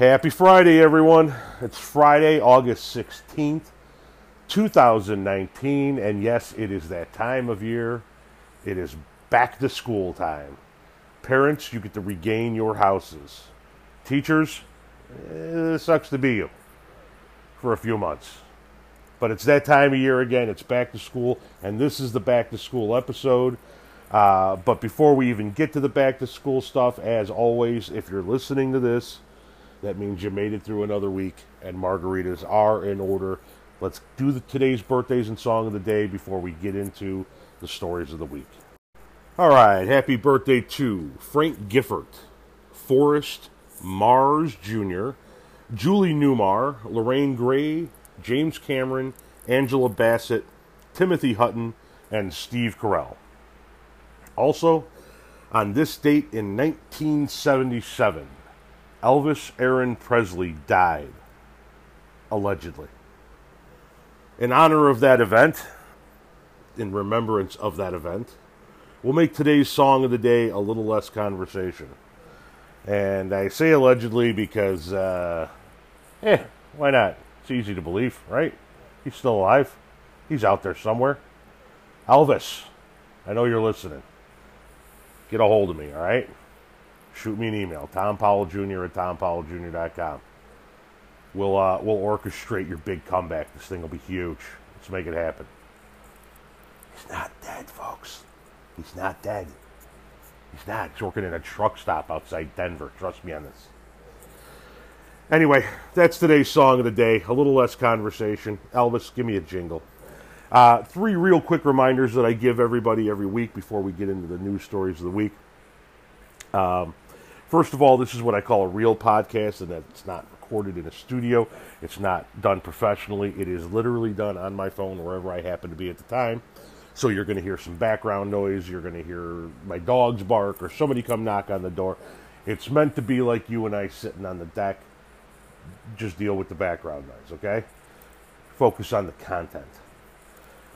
Happy Friday, everyone. It's Friday, August 16th, 2019, and yes, it is that time of year. It is back to school time. Parents, you get to regain your houses. Teachers, eh, it sucks to be you for a few months. But it's that time of year again. It's back to school, and this is the back to school episode. Uh, but before we even get to the back to school stuff, as always, if you're listening to this, that means you made it through another week, and margaritas are in order. Let's do the, today's birthdays and song of the day before we get into the stories of the week. All right, happy birthday to Frank Gifford, Forrest Mars Jr., Julie Newmar, Lorraine Gary, James Cameron, Angela Bassett, Timothy Hutton, and Steve Carell. Also, on this date in 1977, Elvis Aaron Presley died, allegedly. In honor of that event, in remembrance of that event, we'll make today's song of the day a little less conversation. And I say allegedly because, uh, eh, why not? It's easy to believe, right? He's still alive. He's out there somewhere. Elvis, I know you're listening. Get a hold of me, all right? Shoot me an email, Tom Powell Jr. at tompowelljr.com. We'll, uh, we'll orchestrate your big comeback. This thing will be huge. Let's make it happen. He's not dead, folks. He's not dead. He's not. He's working in a truck stop outside Denver. Trust me on this. Anyway, that's today's song of the day. A little less conversation. Elvis, give me a jingle. Uh, three real quick reminders that I give everybody every week before we get into the news stories of the week. Um, first of all, this is what I call a real podcast, and that it's not recorded in a studio. It's not done professionally. It is literally done on my phone wherever I happen to be at the time. So you're going to hear some background noise. You're going to hear my dogs bark or somebody come knock on the door. It's meant to be like you and I sitting on the deck. Just deal with the background noise, okay? Focus on the content.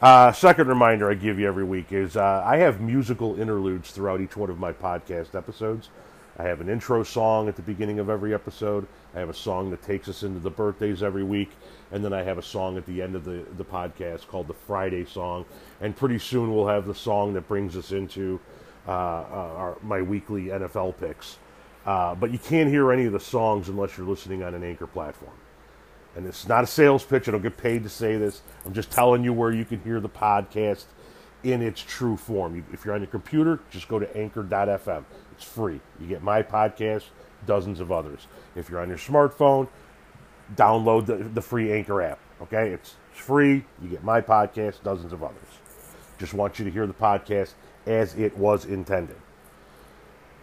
Uh, second reminder I give you every week is uh, I have musical interludes throughout each one of my podcast episodes. I have an intro song at the beginning of every episode. I have a song that takes us into the birthdays every week. And then I have a song at the end of the, the podcast called the Friday Song. And pretty soon we'll have the song that brings us into uh, uh our, my weekly NFL picks. Uh, but you can't hear any of the songs unless you're listening on an anchor platform. And it's not a sales pitch. I don't get paid to say this. I'm just telling you where you can hear the podcast in its true form. If you're on your computer, just go to anchor.fm. It's free. You get my podcast, dozens of others. If you're on your smartphone, download the, the free Anchor app. Okay? It's free. You get my podcast, dozens of others. Just want you to hear the podcast as it was intended.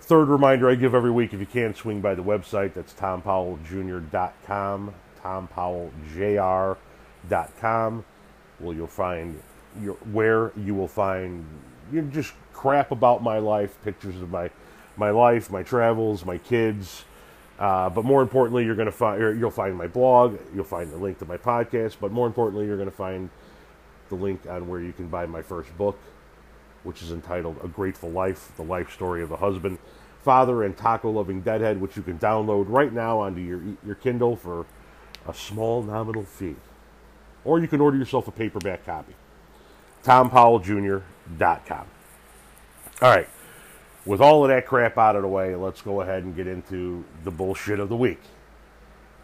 Third reminder I give every week if you can, swing by the website. That's tompowelljr.com, tompowelljr.com, where you'll find your, where you will find you just crap about my life, pictures of my my life, my travels, my kids. Uh, but more importantly, you're to find you'll find my blog, you'll find the link to my podcast. But more importantly, you're going to find the link on where you can buy my first book, which is entitled "A Grateful Life: The Life Story of a Husband, Father, and Taco Loving Deadhead," which you can download right now onto your your Kindle for a small nominal fee, or you can order yourself a paperback copy. TomPowellJr.com. All right with all of that crap out of the way, let's go ahead and get into the bullshit of the week.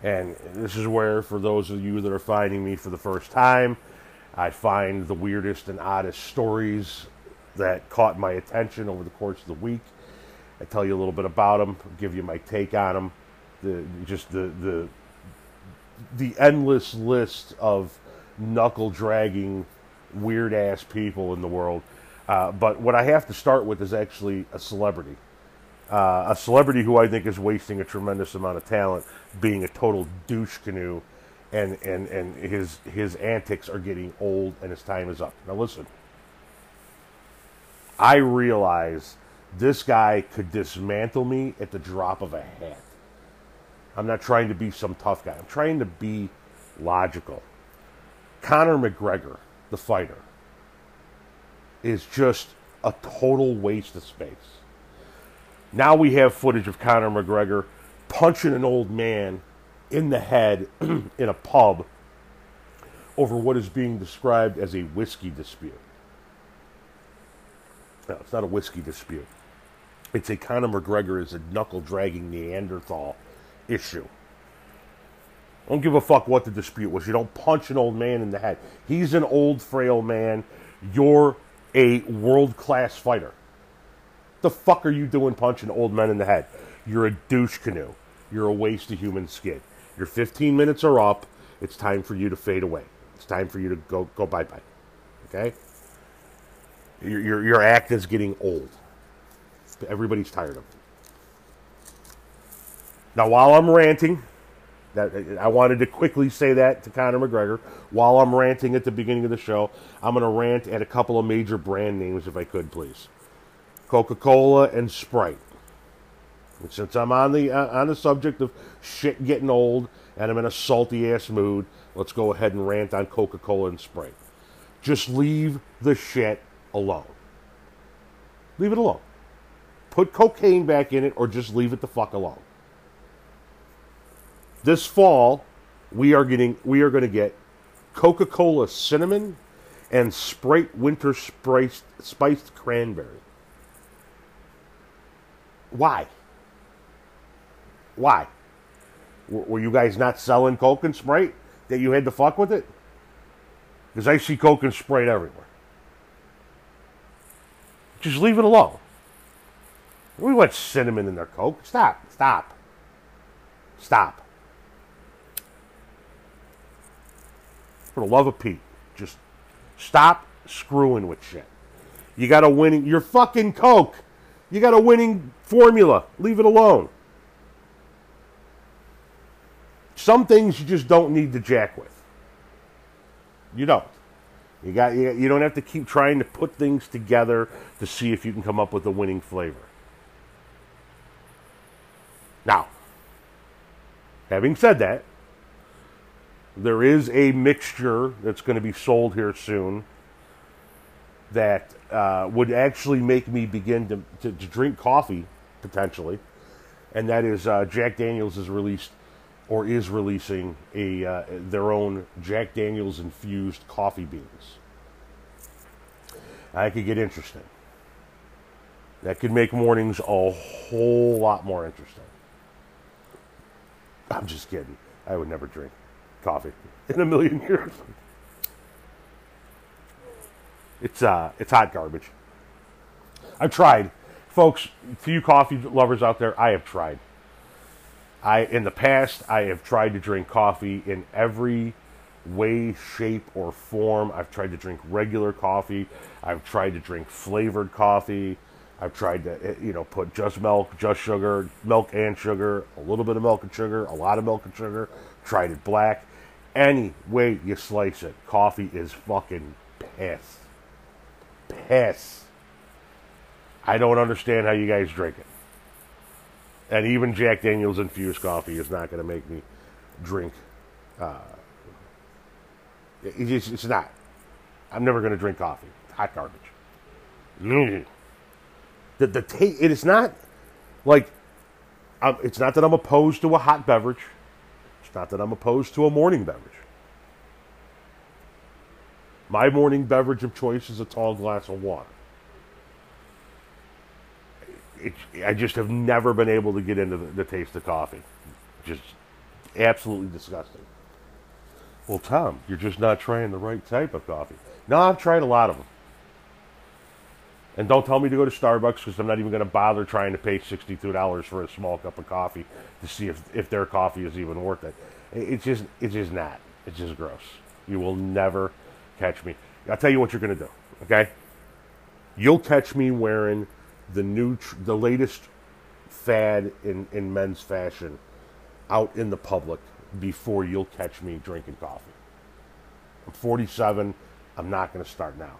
And this is where, for those of you that are finding me for the first time, I find the weirdest and oddest stories that caught my attention over the course of the week. I tell you a little bit about them, give you my take on them, the just the the the endless list of knuckle dragging weird ass people in the world uh, but what I have to start with is actually a celebrity. Uh, a celebrity who I think is wasting a tremendous amount of talent, being a total douche canoe, and, and, and his, his antics are getting old and his time is up. Now, listen. I realize this guy could dismantle me at the drop of a hat. I'm not trying to be some tough guy, I'm trying to be logical. Conor McGregor, the fighter, is just a total waste of space. Now we have footage of Conor McGregor punching an old man in the head in a pub over what is being described as a whiskey dispute. No, it's not a whiskey dispute. It's a Conor McGregor is a knuckle dragging Neanderthal issue. I don't give a fuck what the dispute was. You don't punch an old man in the head. He's an old, frail man. You're a world class fighter. The fuck are you doing punching old men in the head? You're a douche canoe. You're a waste of human skin. Your 15 minutes are up. It's time for you to fade away. It's time for you to go go bye bye. Okay? Your, your, your act is getting old. Everybody's tired of it. Now, while I'm ranting, that I wanted to quickly say that to Conor McGregor. While I'm ranting at the beginning of the show, I'm going to rant at a couple of major brand names, if I could, please. Coca-Cola and Sprite. And since I'm on the uh, on the subject of shit getting old and I'm in a salty ass mood, let's go ahead and rant on Coca-Cola and Sprite. Just leave the shit alone. Leave it alone. Put cocaine back in it or just leave it the fuck alone. This fall, we are getting we are going to get Coca-Cola cinnamon and Sprite winter spiced, spiced cranberry. Why? Why? Were you guys not selling Coke and Sprite that you had to fuck with it? Because I see Coke and Sprite everywhere. Just leave it alone. We want cinnamon in their Coke. Stop. Stop. Stop. For the love of Pete, just stop screwing with shit. You got a winning. You're fucking Coke. You got a winning formula. Leave it alone. Some things you just don't need to jack with. You don't. You got you, you don't have to keep trying to put things together to see if you can come up with a winning flavor. Now, having said that, there is a mixture that's going to be sold here soon that uh, would actually make me begin to, to, to, drink coffee potentially, and that is uh, Jack Daniels has released or is releasing a uh, their own Jack Daniels infused coffee beans. That could get interesting. That could make mornings a whole lot more interesting. I'm just kidding. I would never drink coffee in a million years. It's uh, it's hot garbage. I've tried, folks. To you coffee lovers out there, I have tried. I in the past I have tried to drink coffee in every way, shape, or form. I've tried to drink regular coffee. I've tried to drink flavored coffee. I've tried to, eh, you know, put just milk, just sugar, milk and sugar, a little bit of milk and sugar, a lot of milk and sugar. Tried it black. Any way you slice it, coffee is fucking piss. Piss. I don't understand how you guys drink it. And even Jack Daniels infused coffee is not going to make me drink. Uh, it's, it's not. I'm never going to drink coffee. It's hot garbage. Mm. The the taste. It is not like. It's not that I'm opposed to a hot beverage. It's not that I'm opposed to a morning beverage. My morning beverage of choice is a tall glass of water it, I just have never been able to get into the, the taste of coffee. Just absolutely disgusting. Well, Tom, you're just not trying the right type of coffee. No, I've tried a lot of them. And don't tell me to go to Starbucks because I'm not even going to bother trying to pay $62 for a small cup of coffee to see if, if their coffee is even worth it. It's just, it's just not. It's just gross. You will never catch me. I'll tell you what you're going to do, okay? You'll catch me wearing the new, the latest fad in, in men's fashion out in the public before you'll catch me drinking coffee. I'm 47. I'm not going to start now.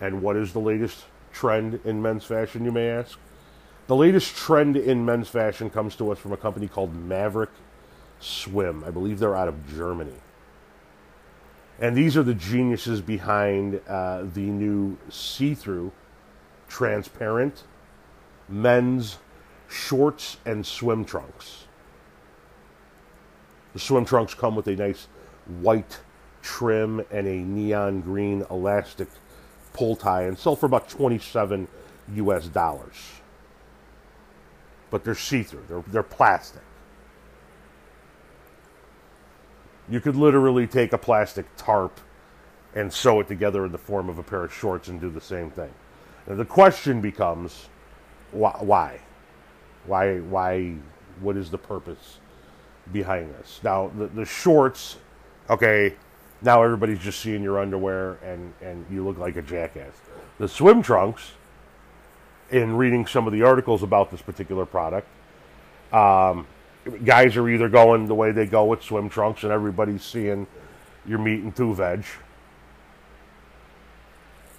And what is the latest trend in men's fashion, you may ask? The latest trend in men's fashion comes to us from a company called Maverick Swim. I believe they're out of Germany. And these are the geniuses behind uh, the new see through transparent men's shorts and swim trunks. The swim trunks come with a nice white trim and a neon green elastic pull tie and sell for about 27 US dollars. But they're see through, they're, they're plastic. You could literally take a plastic tarp and sew it together in the form of a pair of shorts and do the same thing. Now, the question becomes why? Why? Why? What is the purpose behind this? Now, the, the shorts, okay, now everybody's just seeing your underwear and, and you look like a jackass. The swim trunks, in reading some of the articles about this particular product, um, guys are either going the way they go with swim trunks and everybody's seeing your meat and two veg,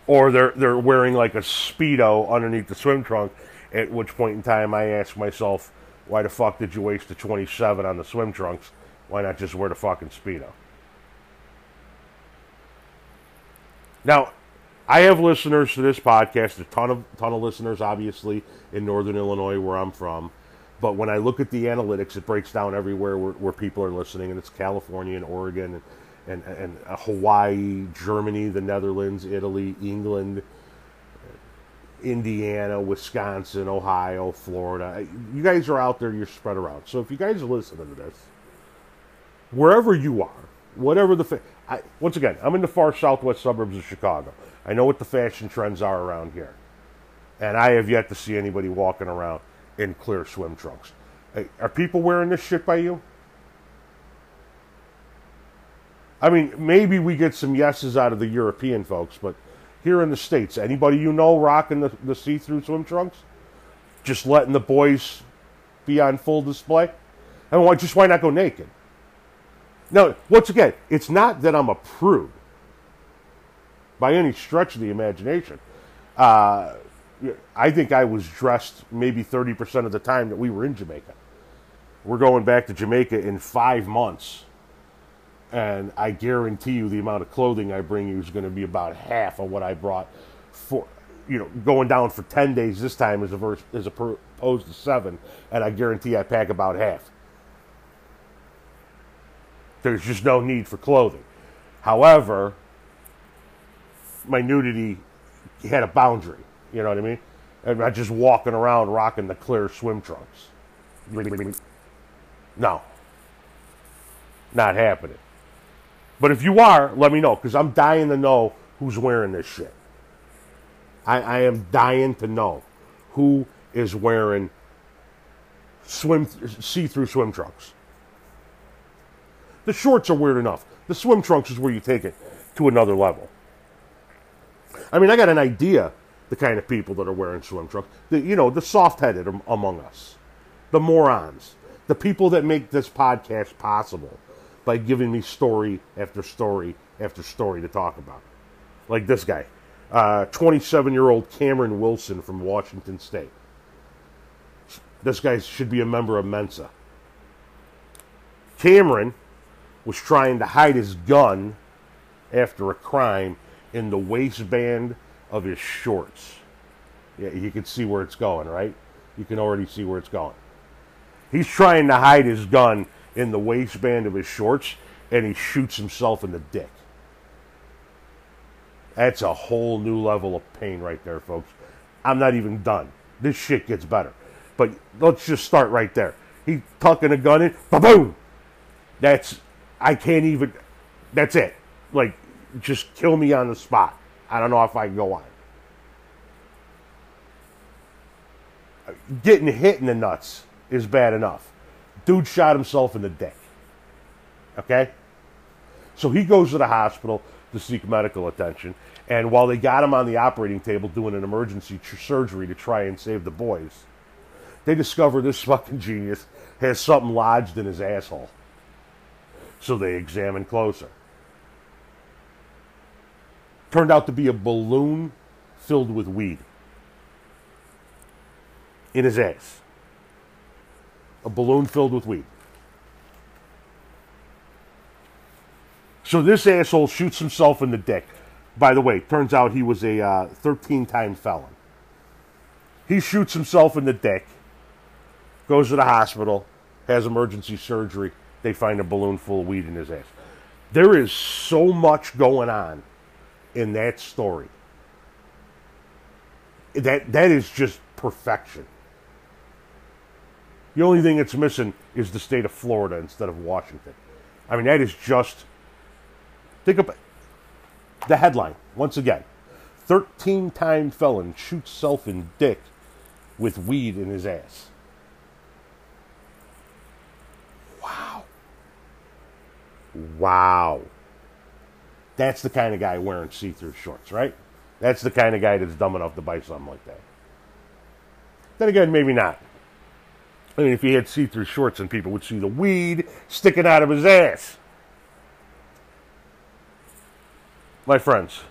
or they're they're wearing like a speedo underneath the swim trunk. At which point in time, I ask myself, why the fuck did you waste the 27 on the swim trunks? Why not just wear the fucking speedo? Now, I have listeners to this podcast, a ton of ton of listeners, obviously in Northern Illinois, where I'm from. But when I look at the analytics, it breaks down everywhere where, where people are listening, and it's California and Oregon and, and, and Hawaii, Germany, the Netherlands, Italy, England, Indiana, Wisconsin, Ohio, Florida. You guys are out there, you're spread around. So if you guys are listening to this, wherever you are, whatever the. Fa- I, once again, I'm in the far southwest suburbs of Chicago. I know what the fashion trends are around here. And I have yet to see anybody walking around in clear swim trunks. Are people wearing this shit by you? I mean, maybe we get some yeses out of the European folks, but here in the States, anybody you know rocking the, the see through swim trunks? Just letting the boys be on full display? I mean, why, just why not go naked? Now, once again, it's not that I'm a prude by any stretch of the imagination. Uh, I think I was dressed maybe 30% of the time that we were in Jamaica. We're going back to Jamaica in five months. And I guarantee you the amount of clothing I bring you is going to be about half of what I brought for, you know, going down for 10 days this time as, as opposed to seven. And I guarantee I pack about half. There's just no need for clothing. However, my nudity had a boundary. You know what I mean? I'm not just walking around rocking the clear swim trunks. No. Not happening. But if you are, let me know, because I'm dying to know who's wearing this shit. I, I am dying to know who is wearing swim see-through swim trunks. The shorts are weird enough. The swim trunks is where you take it to another level. I mean, I got an idea the kind of people that are wearing swim trunks. The, you know, the soft-headed among us, the morons, the people that make this podcast possible by giving me story after story after story to talk about. Like this guy, 27 uh, year old Cameron Wilson from Washington State. This guy should be a member of Mensa. Cameron was trying to hide his gun after a crime in the waistband of his shorts. Yeah, you can see where it's going, right? You can already see where it's going. He's trying to hide his gun in the waistband of his shorts, and he shoots himself in the dick. That's a whole new level of pain right there, folks. I'm not even done. This shit gets better. But let's just start right there. He tucking a gun in, boom. That's I can't even. That's it. Like, just kill me on the spot. I don't know if I can go on. Getting hit in the nuts is bad enough. Dude shot himself in the dick. Okay? So he goes to the hospital to seek medical attention. And while they got him on the operating table doing an emergency tr- surgery to try and save the boys, they discover this fucking genius has something lodged in his asshole. So they examine closer. Turned out to be a balloon filled with weed in his ass. A balloon filled with weed. So this asshole shoots himself in the dick. By the way, turns out he was a uh, 13 time felon. He shoots himself in the dick, goes to the hospital, has emergency surgery. They find a balloon full of weed in his ass. There is so much going on in that story. That that is just perfection. The only thing it's missing is the state of Florida instead of Washington. I mean, that is just. Think about the headline once again 13 time felon shoots self in dick with weed in his ass. Wow. That's the kind of guy wearing see through shorts, right? That's the kind of guy that's dumb enough to buy something like that. Then again, maybe not. I mean, if he had see through shorts and people would see the weed sticking out of his ass. My friends,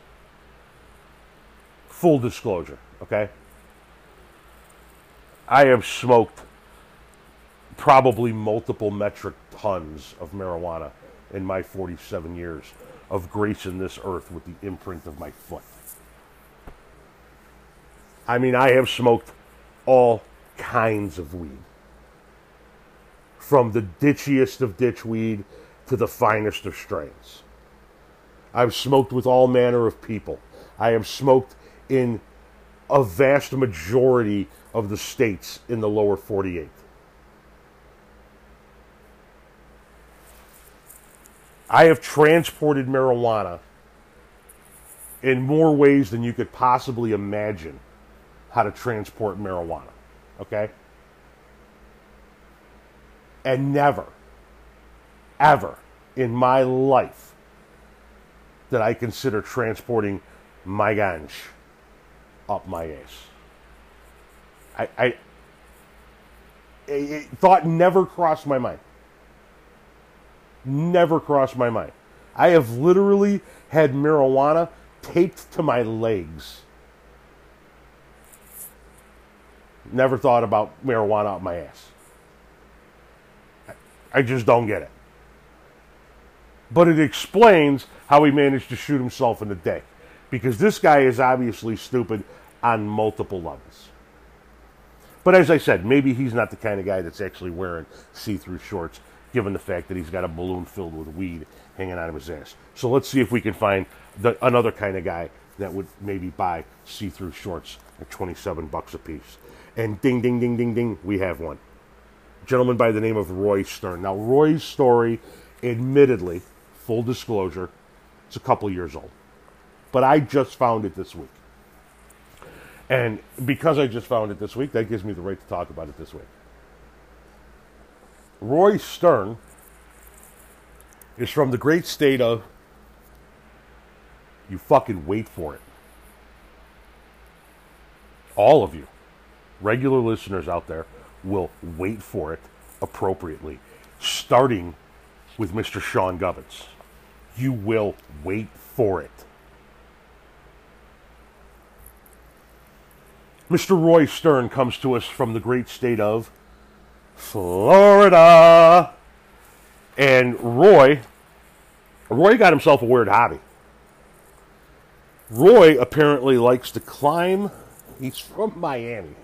full disclosure, okay? I have smoked probably multiple metric tons of marijuana in my 47 years of gracing this earth with the imprint of my foot. I mean, I have smoked all kinds of weed. From the ditchiest of ditch weed to the finest of strains. I've smoked with all manner of people. I have smoked in a vast majority of the states in the lower 48. I have transported marijuana in more ways than you could possibly imagine how to transport marijuana. Okay? And never, ever in my life did I consider transporting my ganj up my ass. I, I it, thought never crossed my mind. Never crossed my mind. I have literally had marijuana taped to my legs. Never thought about marijuana up my ass. I just don't get it. But it explains how he managed to shoot himself in the dick. Because this guy is obviously stupid on multiple levels. But as I said, maybe he's not the kind of guy that's actually wearing see through shorts given the fact that he's got a balloon filled with weed hanging out of his ass. So let's see if we can find the, another kind of guy that would maybe buy see-through shorts at 27 bucks a piece. And ding, ding, ding, ding, ding, we have one. gentleman by the name of Roy Stern. Now, Roy's story, admittedly, full disclosure, it's a couple years old. But I just found it this week. And because I just found it this week, that gives me the right to talk about it this week. Roy Stern is from the great state of, you fucking wait for it. All of you, regular listeners out there, will wait for it appropriately, starting with Mr. Sean Gubbins. You will wait for it. Mr. Roy Stern comes to us from the great state of Florida. And Roy, Roy got himself a weird hobby. Roy apparently likes to climb. He's from Miami.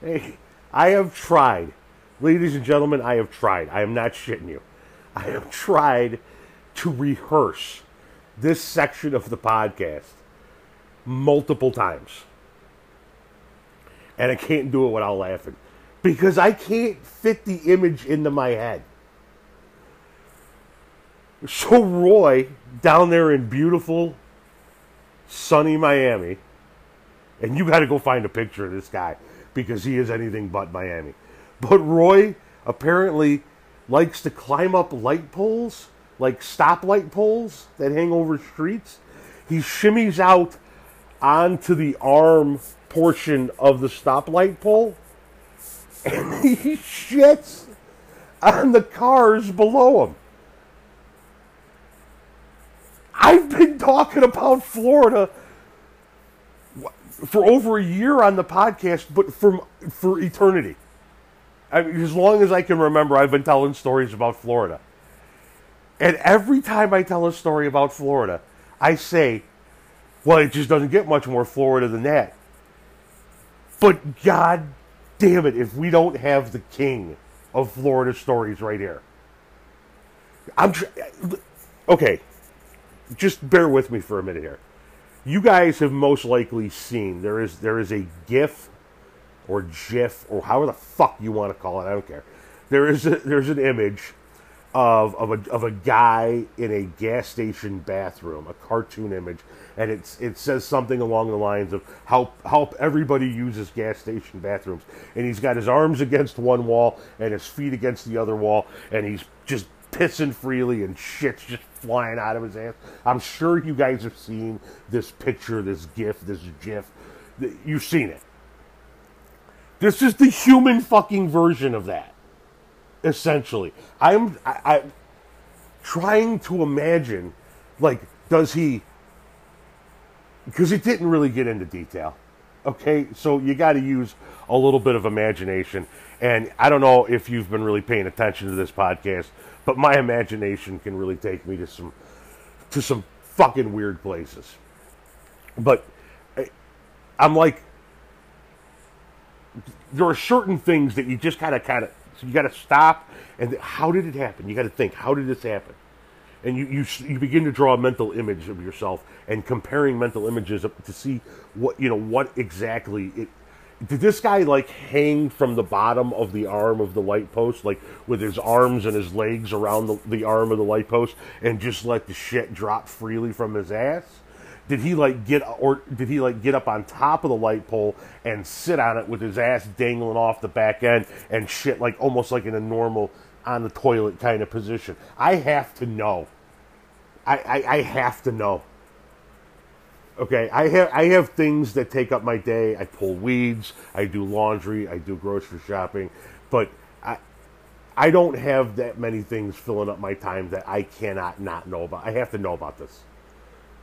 Hey, I have tried. Ladies and gentlemen, I have tried. I am not shitting you. I have tried to rehearse this section of the podcast multiple times and I can't do it without laughing because I can't fit the image into my head. So Roy down there in beautiful, sunny Miami, and you got to go find a picture of this guy because he is anything but Miami. But Roy apparently likes to climb up light poles, like stoplight poles that hang over streets. He shimmies out onto the arm portion of the stoplight pole and he shits on the cars below him. I've been talking about Florida for over a year on the podcast, but for for eternity. I mean, as long as I can remember, I've been telling stories about Florida. And every time I tell a story about Florida, I say, well, it just doesn't get much more Florida than that. But God damn it, if we don't have the king of Florida stories right here. I'm tr- okay. Just bear with me for a minute here. You guys have most likely seen there is there is a GIF or GIF or however the fuck you want to call it. I don't care. There is a, there's an image of of a of a guy in a gas station bathroom, a cartoon image, and it's it says something along the lines of help help everybody uses gas station bathrooms, and he's got his arms against one wall and his feet against the other wall, and he's just pissing freely and shit's just flying out of his ass. I'm sure you guys have seen this picture, this GIF, this GIF. You've seen it. This is the human fucking version of that essentially. I'm I, I'm trying to imagine, like, does he? Because it didn't really get into detail. Okay, so you got to use a little bit of imagination. And I don't know if you've been really paying attention to this podcast, but my imagination can really take me to some to some fucking weird places. But eh, I'm like, there are certain things that you just of kind of so you got to stop and how did it happen? You got to think, how did this happen? And you, you you begin to draw a mental image of yourself and comparing mental images to see what you know what exactly it. Did this guy like hang from the bottom of the arm of the light post, like with his arms and his legs around the, the arm of the light post, and just let the shit drop freely from his ass? did he like get or did he like get up on top of the light pole and sit on it with his ass dangling off the back end and shit like almost like in a normal on the toilet kind of position. I have to know. I i, I have to know. Okay i have i have things that take up my day. I pull weeds i do laundry i do grocery shopping but i i don't have that many things filling up my time that i cannot not know about. I have to know about this.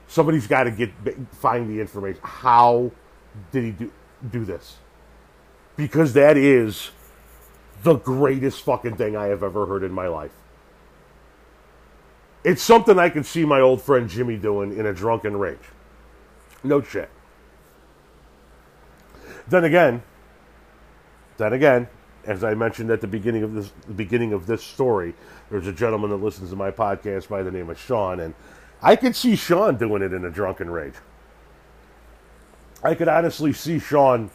Somebody's got to get find the information. How did he do do this? Because that is the greatest fucking thing I have ever heard in my life. It's something I can see my old friend Jimmy doing in a drunken rage. No shit. Then again, then again, as I mentioned at the beginning of this the beginning of this story, there's a gentleman that listens to my podcast by the name of Sean, and I could see Sean doing it in a drunken rage. I could honestly see Sean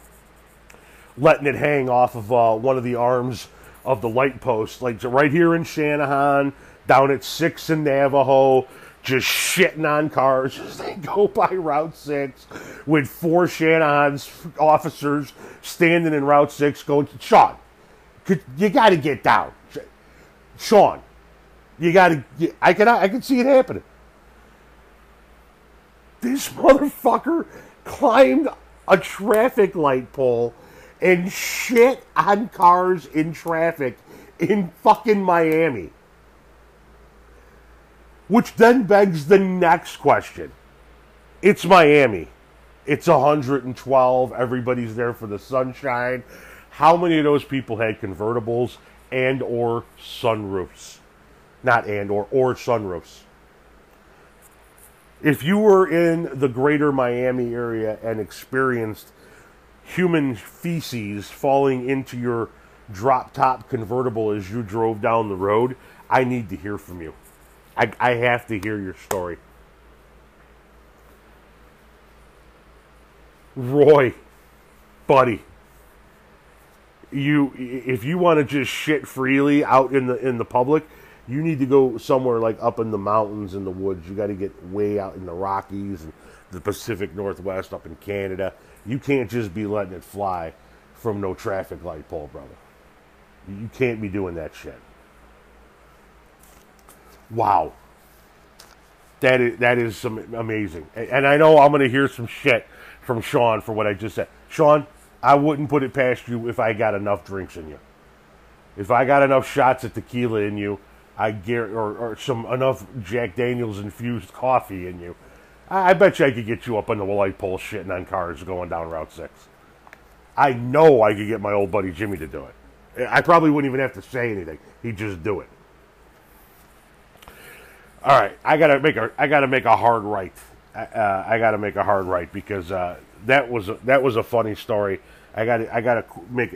letting it hang off of uh, one of the arms of the light post, like right here in Channahon, down at Six in Navajo, just shitting on cars as they go by Route Six with four Channahon's officers standing in Route Six, going, "Sean, you got to get down, Sean, you got to." I can I can see it happening. This motherfucker climbed a traffic light pole and shit on cars in traffic in fucking Miami. Which then begs the next question. It's Miami. It's 112. Everybody's there for the sunshine. How many of those people had convertibles and or sunroofs? Not and or or sunroofs if you were in the greater Miami area and experienced human feces falling into your drop top convertible as you drove down the road, I need to hear from you. I, I have to hear your story. Roy, buddy, you if you want to just shit freely out in the in the public, you need to go somewhere like up in the mountains in the woods. You got to get way out in the Rockies and the Pacific Northwest up in Canada. You can't just be letting it fly from no traffic light pole, brother. You can't be doing that shit. Wow. That is that is some amazing. And I know I'm going to hear some shit from Sean for what I just said. Sean, I wouldn't put it past you if I got enough drinks in you. If I got enough shots of tequila in you, I get or, or some enough Jack Daniels infused coffee in you. I, bet you I could get you up on the light pole shitting on cars going down Route Six. I know I could get my old buddy Jimmy to do it. I probably wouldn't even have to say anything. He'd just do it. All right, I gotta make a I gotta make a hard right. Uh, I gotta make a hard right because uh, that was a, that was a funny story. I got I gotta make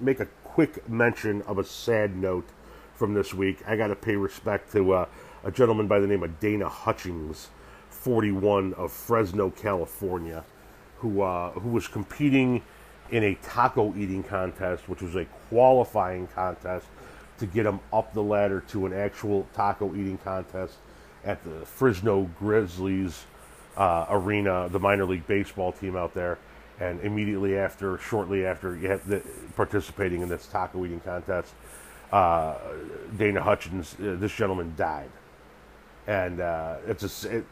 make a quick mention of a sad note from this week. I got to pay respect to uh, a gentleman by the name of Dana Hutchings, 41 of Fresno, California, who uh, who was competing in a taco eating contest, which was a qualifying contest to get him up the ladder to an actual taco eating contest at the Fresno Grizzlies uh, arena, the minor league baseball team out there. And immediately after, shortly after participating in this taco eating contest, uh, Dana Hutchings, uh, this gentleman died. And uh, it's a it,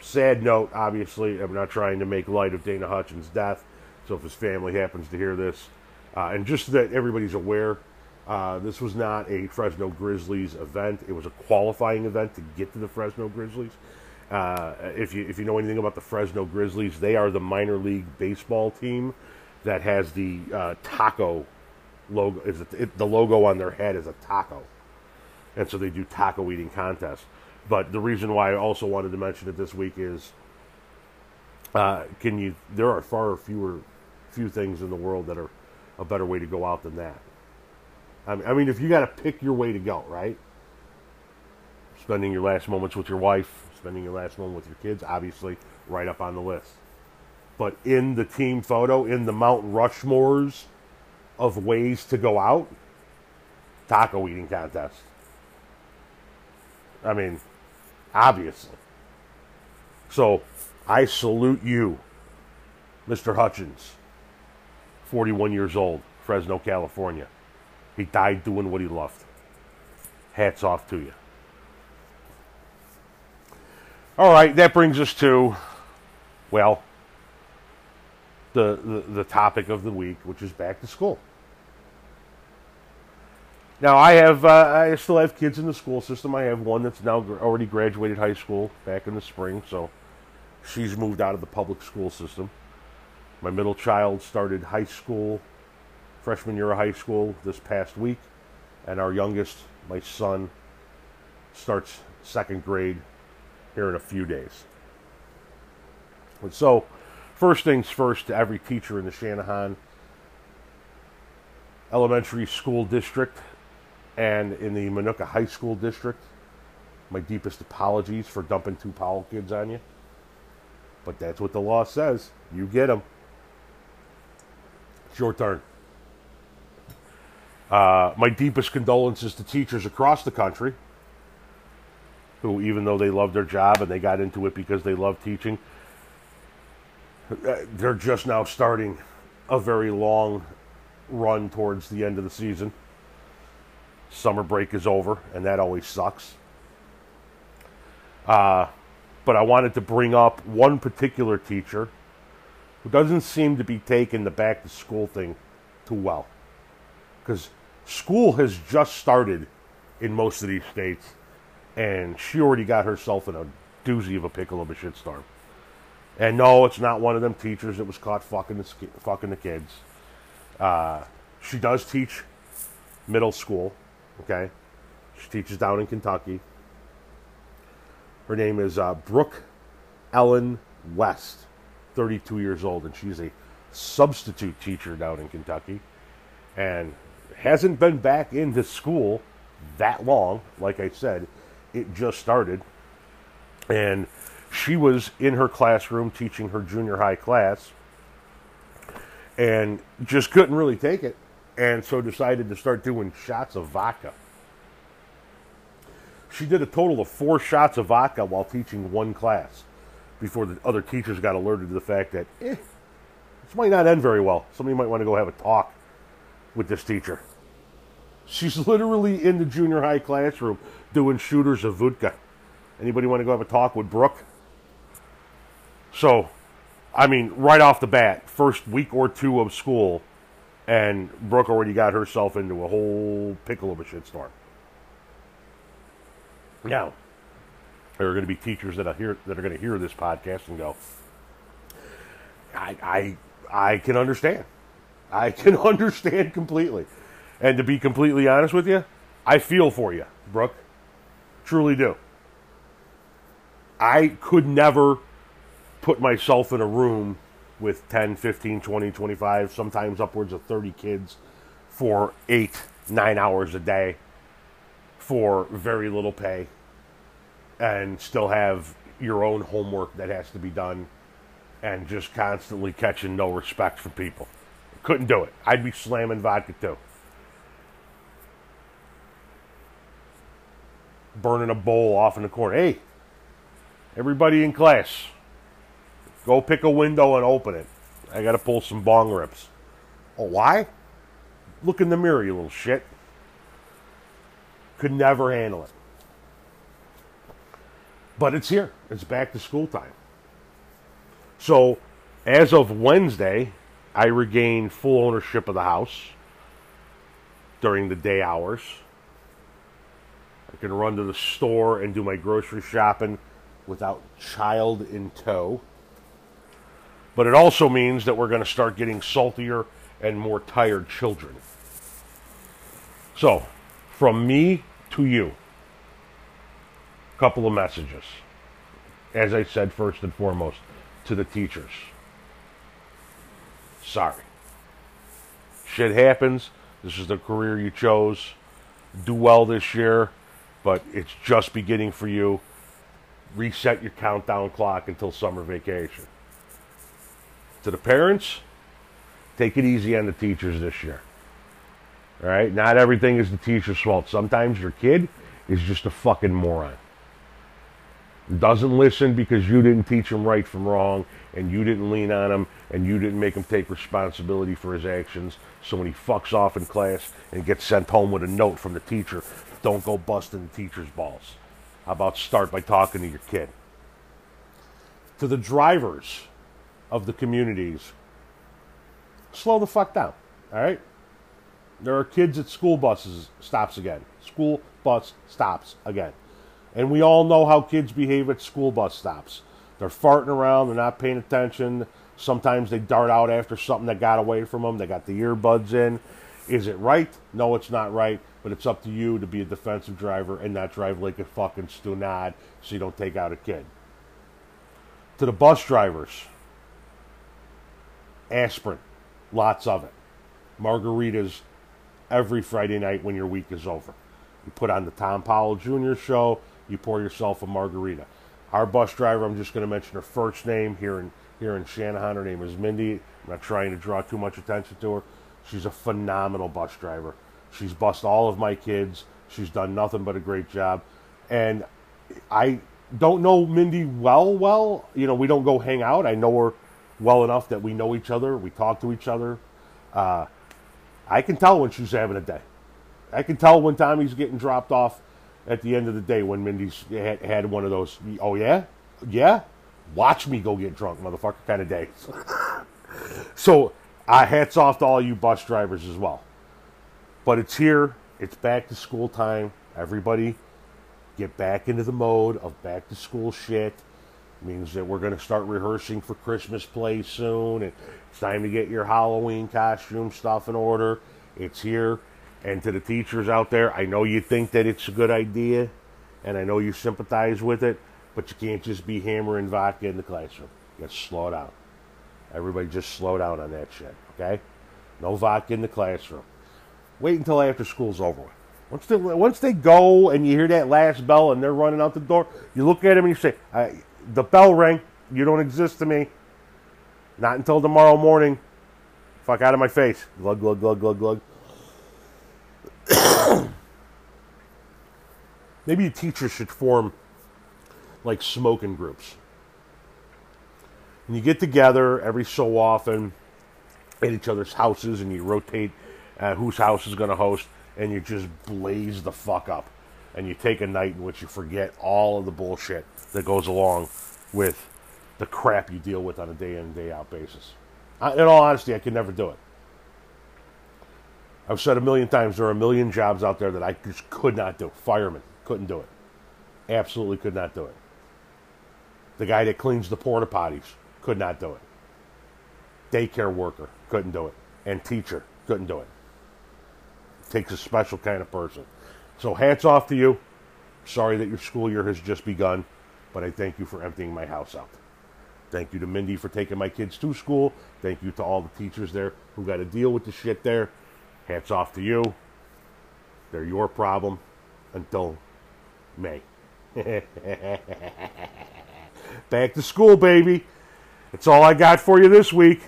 sad note, obviously. I'm not trying to make light of Dana Hutchings' death. So if his family happens to hear this, uh, and just that everybody's aware, uh, this was not a Fresno Grizzlies event. It was a qualifying event to get to the Fresno Grizzlies. Uh, if you if you know anything about the Fresno Grizzlies, they are the minor league baseball team that has the uh, taco logo. Is it, it, the logo on their head is a taco, and so they do taco eating contests. But the reason why I also wanted to mention it this week is, uh, can you? There are far fewer, few things in the world that are a better way to go out than that. I mean, I mean if you got to pick your way to go, right? Spending your last moments with your wife, spending your last moment with your kids, obviously right up on the list. But in the team photo, in the Mount Rushmores of ways to go out, taco eating contest. I mean, obviously. So I salute you, Mr. Hutchings, 41 years old, Fresno, California. He died doing what he loved. Hats off to you. All right, that brings us to, well, the, the, the topic of the week, which is back to school. Now, I have uh, I still have kids in the school system. I have one that's now already graduated high school back in the spring, so she's moved out of the public school system. My middle child started high school, freshman year of high school this past week, and our youngest, my son, starts second grade here in a few days. And so, first things first to every teacher in the Channahon Elementary School District and in the Minooka High School District, my deepest apologies for dumping two Powell kids on you. But that's what the law says. You get them. It's your turn. Uh, my deepest condolences to teachers across the country who, even though they love their job and they got into it because they love teaching, uh, they're just now starting a very long run towards the end of the season. Summer break is over, and that always sucks. Uh, but I wanted to bring up one particular teacher who doesn't seem to be taking the back to school thing too well. Because school has just started in most of these states and she already got herself in a doozy of a pickle of a shitstorm. And no, it's not one of them teachers that was caught fucking the fucking the kids. Uh, she does teach middle school. Okay, she teaches down in Kentucky. Her name is uh, Brooke Ellen West, 32 years old, and she's a substitute teacher down in Kentucky, and hasn't been back into school that long. Like I said, it just started. And she was in her classroom teaching her junior high class and just couldn't really take it. And so decided to start doing shots of vodka. She did a total of four shots of vodka while teaching one class before the other teachers got alerted to the fact that eh, this might not end very well. Somebody might want to go have a talk with this teacher. She's literally in the junior high classroom doing shooters of vodka. Anybody want to go have a talk with Brooke? So, I mean, right off the bat, first week or two of school, and Brooke already got herself into a whole pickle of a shitstorm. Now, there are going to be teachers that are here that are going to hear this podcast and go, I, I, I can understand. I can understand completely. And to be completely honest with you, I feel for you, Brooke. Truly do. I could never put myself in a room with 10, 15, 20, 25, sometimes upwards of 30 kids for eight, nine hours a day for very little pay and still have your own homework that has to be done and just constantly catching no respect from people. Couldn't do it. I'd be slamming vodka too. Burning a bowl off in the corner. Hey, everybody in class, go pick a window and open it. I got to pull some bong rips. Oh, why? Look in the mirror, you little shit. Could never handle it. But it's here. It's back to school time. So, as of Wednesday, I regained full ownership of the house during the day hours. I can run to the store and do my grocery shopping without child in tow. But it also means that we're going to start getting saltier and more tired children. So, from me to you, a couple of messages. As I said, first and foremost, to the teachers. Sorry. Shit happens. This is the career you chose. Do well this year, but it's just beginning for you. Reset your countdown clock until summer vacation. To the parents, take it easy on the teachers this year. All right? Not everything is the teacher's fault. Sometimes your kid is just a fucking moron. Doesn't listen because you didn't teach him right from wrong and you didn't lean on him and you didn't make him take responsibility for his actions. So when he fucks off in class and gets sent home with a note from the teacher, don't go busting the teacher's balls. How about start by talking to your kid? To the drivers of the communities, slow the fuck down. All right? There are kids at school buses stops again. School bus stops again. And we all know how kids behave at school bus stops. They're farting around, they're not paying attention. Sometimes they dart out after something that got away from them. They got the earbuds in. Is it right? No, it's not right. But it's up to you to be a defensive driver and not drive like a fucking stunad so you don't take out a kid. To the bus drivers, aspirin, lots of it. Margaritas every Friday night when your week is over. You put on the Tom Powell Jr. show, you pour yourself a margarita. Our bus driver, I'm just going to mention her first name here in here in Channahon. Her name is Mindy. I'm not trying to draw too much attention to her. She's a phenomenal bus driver. She's bussed all of my kids. She's done nothing but a great job. And I don't know Mindy well, well. You know, we don't go hang out. I know her well enough that we know each other. We talk to each other. Uh, I can tell when she's having a day. I can tell when Tommy's getting dropped off at the end of the day when Mindy's had, had one of those, oh yeah? Yeah? Watch me go get drunk, motherfucker, kind of days. so, uh, hats off to all you bus drivers as well. But it's here. It's back to school time. Everybody get back into the mode of back to school shit. Means that we're going to start rehearsing for Christmas play soon. And it's time to get your Halloween costume stuff in order. It's here. And to the teachers out there, I know you think that it's a good idea, and I know you sympathize with it, but you can't just be hammering vodka in the classroom. You got to slow down. Everybody just slow down on that shit, okay? No vodka in the classroom. Wait until after school's over. Once they, once they go and you hear that last bell and they're running out the door, you look at them and you say, The bell rang. You don't exist to me. Not until tomorrow morning. Fuck out of my face. Glug, glug, glug, glug, glug. Maybe teachers should form like smoking groups. And you get together every so often at each other's houses and you rotate uh, whose house is going to host and you just blaze the fuck up. And you take a night in which you forget all of the bullshit that goes along with the crap you deal with on a day in and day out basis. I, in all honesty, I could never do it. I've said a million times there are a million jobs out there that I just could not do. Fireman, couldn't do it. Absolutely could not do it. The guy that cleans the porta potties, could not do it. Daycare worker, couldn't do it. And teacher, couldn't do it. it takes a special kind of person. So hats off to you. Sorry that your school year has just begun, but I thank you for emptying my house out. Thank you to Mindy for taking my kids to school. Thank you to all the teachers there who got to deal with the shit there. Hats off to you. They're your problem until May. Back to school, baby. That's all I got for you this week.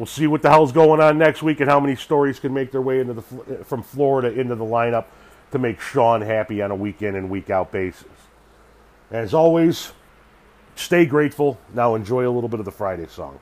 We'll see what the hell's going on next week and how many stories can make their way into the eh, from Florida into the lineup to make Sean happy on a week in and week out basis. As always, stay grateful. Now enjoy a little bit of the Friday song.